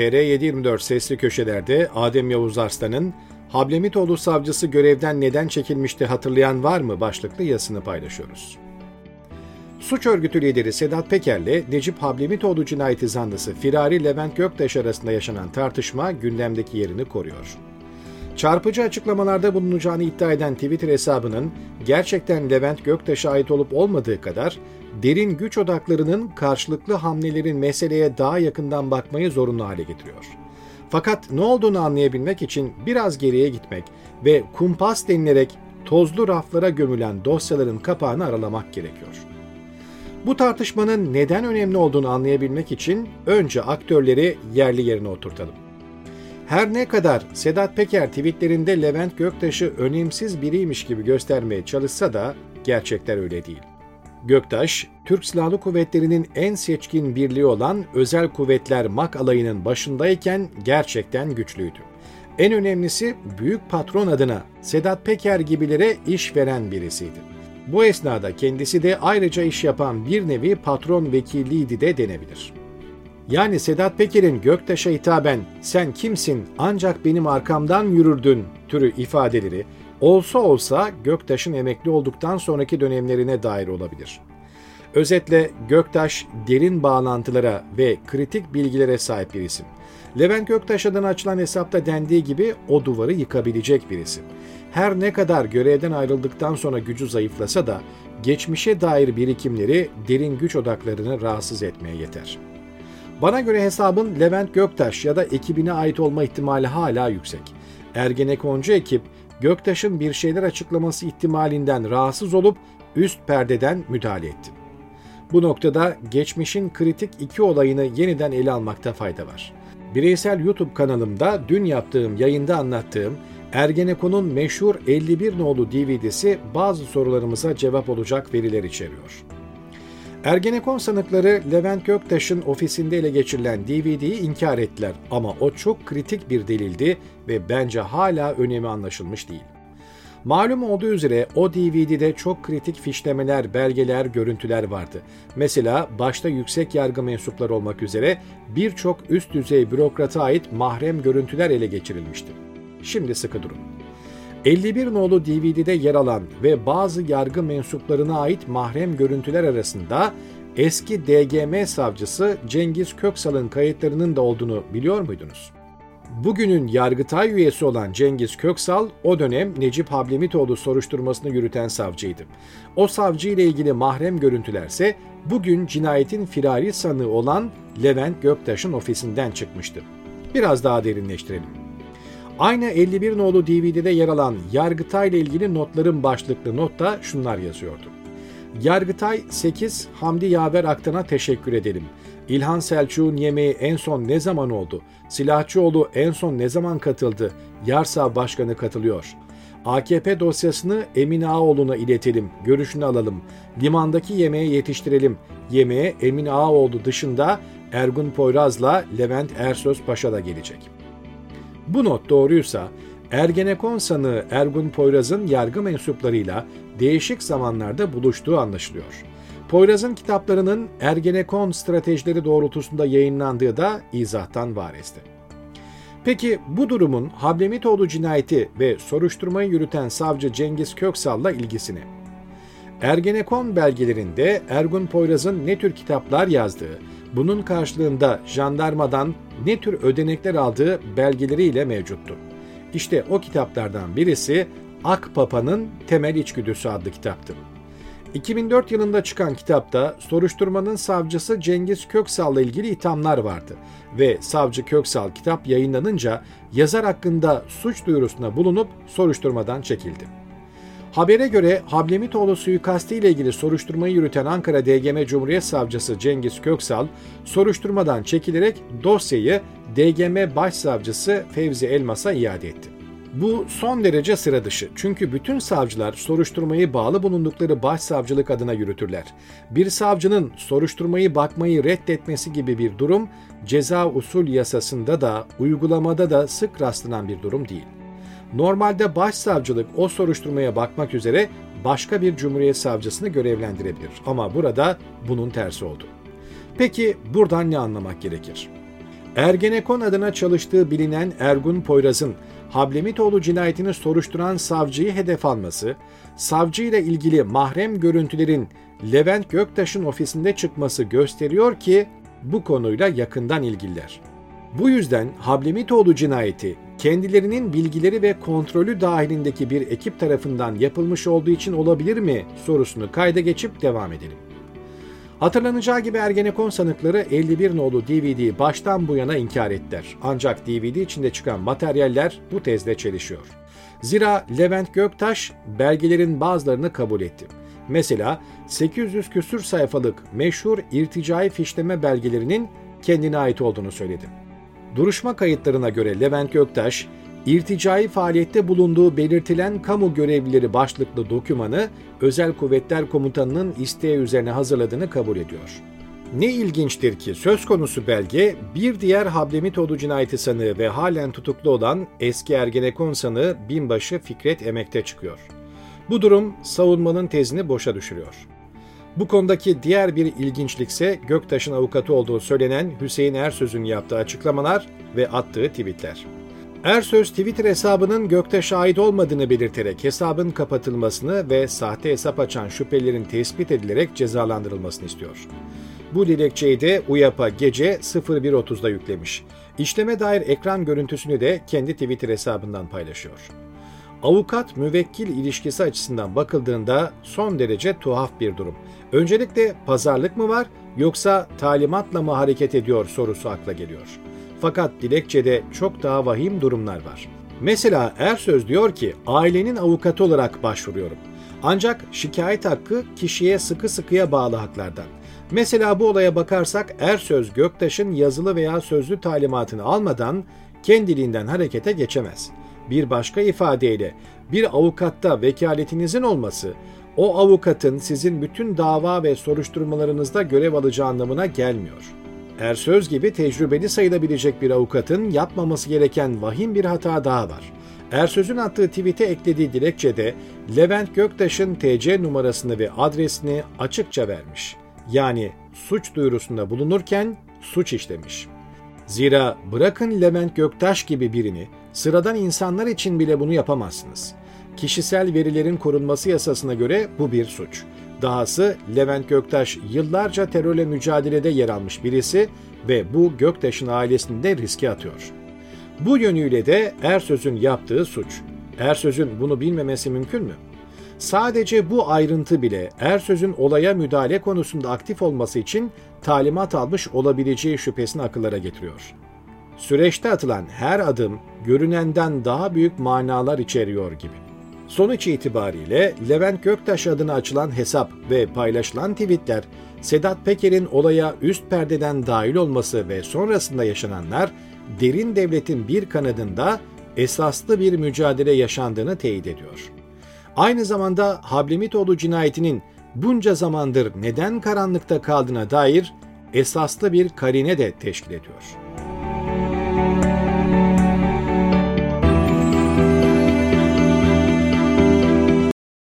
TR724 sesli köşelerde Adem Yavuz Arslan'ın Hablemitoğlu savcısı görevden neden çekilmişti hatırlayan var mı başlıklı yazısını paylaşıyoruz. Suç örgütü lideri Sedat Peker'le Necip Hablemitoğlu cinayeti zanlısı Firari Levent Göktaş arasında yaşanan tartışma gündemdeki yerini koruyor. Çarpıcı açıklamalarda bulunacağını iddia eden Twitter hesabının gerçekten Levent Göktaş'a ait olup olmadığı kadar derin güç odaklarının karşılıklı hamlelerin meseleye daha yakından bakmayı zorunlu hale getiriyor. Fakat ne olduğunu anlayabilmek için biraz geriye gitmek ve kumpas denilerek tozlu raflara gömülen dosyaların kapağını aralamak gerekiyor. Bu tartışmanın neden önemli olduğunu anlayabilmek için önce aktörleri yerli yerine oturtalım. Her ne kadar Sedat Peker tweetlerinde Levent Göktaş'ı önemsiz biriymiş gibi göstermeye çalışsa da gerçekler öyle değil. Göktaş, Türk Silahlı Kuvvetleri'nin en seçkin birliği olan Özel Kuvvetler MAK alayının başındayken gerçekten güçlüydü. En önemlisi büyük patron adına Sedat Peker gibilere iş veren birisiydi. Bu esnada kendisi de ayrıca iş yapan bir nevi patron vekilliydi de denebilir. Yani Sedat Peker'in Göktaş'a hitaben sen kimsin ancak benim arkamdan yürürdün türü ifadeleri olsa olsa Göktaş'ın emekli olduktan sonraki dönemlerine dair olabilir. Özetle Göktaş derin bağlantılara ve kritik bilgilere sahip bir isim. Levent Göktaş adına açılan hesapta dendiği gibi o duvarı yıkabilecek bir isim. Her ne kadar görevden ayrıldıktan sonra gücü zayıflasa da geçmişe dair birikimleri derin güç odaklarını rahatsız etmeye yeter. Bana göre hesabın Levent Göktaş ya da ekibine ait olma ihtimali hala yüksek. Ergenekoncu ekip Göktaş'ın bir şeyler açıklaması ihtimalinden rahatsız olup üst perdeden müdahale etti. Bu noktada geçmişin kritik iki olayını yeniden ele almakta fayda var. Bireysel YouTube kanalımda dün yaptığım yayında anlattığım Ergenekon'un meşhur 51 nolu DVD'si bazı sorularımıza cevap olacak veriler içeriyor. Ergenekon sanıkları Levent Göktaş'ın ofisinde ele geçirilen DVD'yi inkar ettiler ama o çok kritik bir delildi ve bence hala önemi anlaşılmış değil. Malum olduğu üzere o DVD'de çok kritik fişlemeler, belgeler, görüntüler vardı. Mesela başta yüksek yargı mensupları olmak üzere birçok üst düzey bürokrata ait mahrem görüntüler ele geçirilmişti. Şimdi sıkı durun. 51 nolu DVD'de yer alan ve bazı yargı mensuplarına ait mahrem görüntüler arasında eski DGM savcısı Cengiz Köksal'ın kayıtlarının da olduğunu biliyor muydunuz? Bugünün Yargıtay üyesi olan Cengiz Köksal, o dönem Necip Hablemitoğlu soruşturmasını yürüten savcıydı. O savcı ile ilgili mahrem görüntülerse bugün cinayetin firari sanığı olan Levent Göktaş'ın ofisinden çıkmıştı. Biraz daha derinleştirelim. Aynı 51 nolu DVD'de yer alan Yargıtay ile ilgili notların başlıklı notta şunlar yazıyordu. Yargıtay 8 Hamdi Yaver Aktan'a teşekkür edelim. İlhan Selçuk'un yemeği en son ne zaman oldu? Silahçıoğlu en son ne zaman katıldı? Yarsav Başkanı katılıyor. AKP dosyasını Emin Ağoğlu'na iletelim, görüşünü alalım. Limandaki yemeği yetiştirelim. Yemeğe Emin Ağoğlu dışında Ergun Poyraz'la Levent Ersöz Paşa da gelecek.'' Bu not doğruysa Ergenekon sanığı Ergun Poyraz'ın yargı mensuplarıyla değişik zamanlarda buluştuğu anlaşılıyor. Poyraz'ın kitaplarının Ergenekon stratejileri doğrultusunda yayınlandığı da izahtan varesti. Peki bu durumun Hablemitoğlu cinayeti ve soruşturmayı yürüten savcı Cengiz Köksal'la ilgisini? Ergenekon belgelerinde Ergun Poyraz'ın ne tür kitaplar yazdığı, bunun karşılığında jandarmadan ne tür ödenekler aldığı belgeleriyle mevcuttu. İşte o kitaplardan birisi Akpapa'nın Temel İçgüdüsü adlı kitaptı. 2004 yılında çıkan kitapta soruşturmanın savcısı Cengiz Köksal'la ilgili ithamlar vardı ve savcı Köksal kitap yayınlanınca yazar hakkında suç duyurusuna bulunup soruşturmadan çekildi. Habere göre Hablemitoğlu suikasti ile ilgili soruşturmayı yürüten Ankara DGM Cumhuriyet Savcısı Cengiz Köksal, soruşturmadan çekilerek dosyayı DGM Başsavcısı Fevzi Elmas'a iade etti. Bu son derece sıra dışı çünkü bütün savcılar soruşturmayı bağlı bulundukları başsavcılık adına yürütürler. Bir savcının soruşturmayı bakmayı reddetmesi gibi bir durum ceza usul yasasında da uygulamada da sık rastlanan bir durum değil. Normalde başsavcılık o soruşturmaya bakmak üzere başka bir cumhuriyet savcısını görevlendirebilir. Ama burada bunun tersi oldu. Peki buradan ne anlamak gerekir? Ergenekon adına çalıştığı bilinen Ergun Poyraz'ın Hablemitoğlu cinayetini soruşturan savcıyı hedef alması, savcı ile ilgili mahrem görüntülerin Levent Göktaş'ın ofisinde çıkması gösteriyor ki bu konuyla yakından ilgililer. Bu yüzden Hablemitoğlu cinayeti kendilerinin bilgileri ve kontrolü dahilindeki bir ekip tarafından yapılmış olduğu için olabilir mi sorusunu kayda geçip devam edelim. Hatırlanacağı gibi Ergenekon sanıkları 51 nolu DVD'yi baştan bu yana inkar ettiler. Ancak DVD içinde çıkan materyaller bu tezle çelişiyor. Zira Levent Göktaş belgelerin bazılarını kabul etti. Mesela 800 küsür sayfalık meşhur irticai fişleme belgelerinin kendine ait olduğunu söyledi. Duruşma kayıtlarına göre Levent Göktaş, irticai faaliyette bulunduğu belirtilen kamu görevlileri başlıklı dokümanı Özel Kuvvetler Komutanı'nın isteği üzerine hazırladığını kabul ediyor. Ne ilginçtir ki söz konusu belge bir diğer Hablemitoğlu cinayeti sanığı ve halen tutuklu olan eski Ergenekon sanığı binbaşı Fikret Emek'te çıkıyor. Bu durum savunmanın tezini boşa düşürüyor. Bu konudaki diğer bir ilginçlikse Göktaş'ın avukatı olduğu söylenen Hüseyin Ersöz'ün yaptığı açıklamalar ve attığı tweetler. Ersöz Twitter hesabının Göktaş'a ait olmadığını belirterek hesabın kapatılmasını ve sahte hesap açan şüphelilerin tespit edilerek cezalandırılmasını istiyor. Bu dilekçeyi de UYAP'a gece 01.30'da yüklemiş. İşleme dair ekran görüntüsünü de kendi Twitter hesabından paylaşıyor. Avukat müvekkil ilişkisi açısından bakıldığında son derece tuhaf bir durum. Öncelikle pazarlık mı var yoksa talimatla mı hareket ediyor sorusu akla geliyor. Fakat dilekçede çok daha vahim durumlar var. Mesela Ersöz diyor ki ailenin avukatı olarak başvuruyorum. Ancak şikayet hakkı kişiye sıkı sıkıya bağlı haklardan. Mesela bu olaya bakarsak Ersöz Göktaş'ın yazılı veya sözlü talimatını almadan kendiliğinden harekete geçemez. Bir başka ifadeyle bir avukatta vekaletinizin olması o avukatın sizin bütün dava ve soruşturmalarınızda görev alacağı anlamına gelmiyor. Ersöz gibi tecrübeli sayılabilecek bir avukatın yapmaması gereken vahim bir hata daha var. Ersöz'ün attığı tweet'e eklediği dilekçede Levent Göktaş'ın TC numarasını ve adresini açıkça vermiş. Yani suç duyurusunda bulunurken suç işlemiş. Zira bırakın Levent Göktaş gibi birini, sıradan insanlar için bile bunu yapamazsınız. Kişisel verilerin korunması yasasına göre bu bir suç. Dahası Levent Göktaş yıllarca terörle mücadelede yer almış birisi ve bu Göktaş'ın ailesini de riske atıyor. Bu yönüyle de Ersöz'ün yaptığı suç. Ersöz'ün bunu bilmemesi mümkün mü? Sadece bu ayrıntı bile Ersöz'ün olaya müdahale konusunda aktif olması için talimat almış olabileceği şüphesini akıllara getiriyor. Süreçte atılan her adım görünenden daha büyük manalar içeriyor gibi. Sonuç itibariyle Levent Göktaş adına açılan hesap ve paylaşılan tweetler, Sedat Peker'in olaya üst perdeden dahil olması ve sonrasında yaşananlar, derin devletin bir kanadında esaslı bir mücadele yaşandığını teyit ediyor. Aynı zamanda Hablemitoğlu cinayetinin bunca zamandır neden karanlıkta kaldığına dair esaslı bir karine de teşkil ediyor.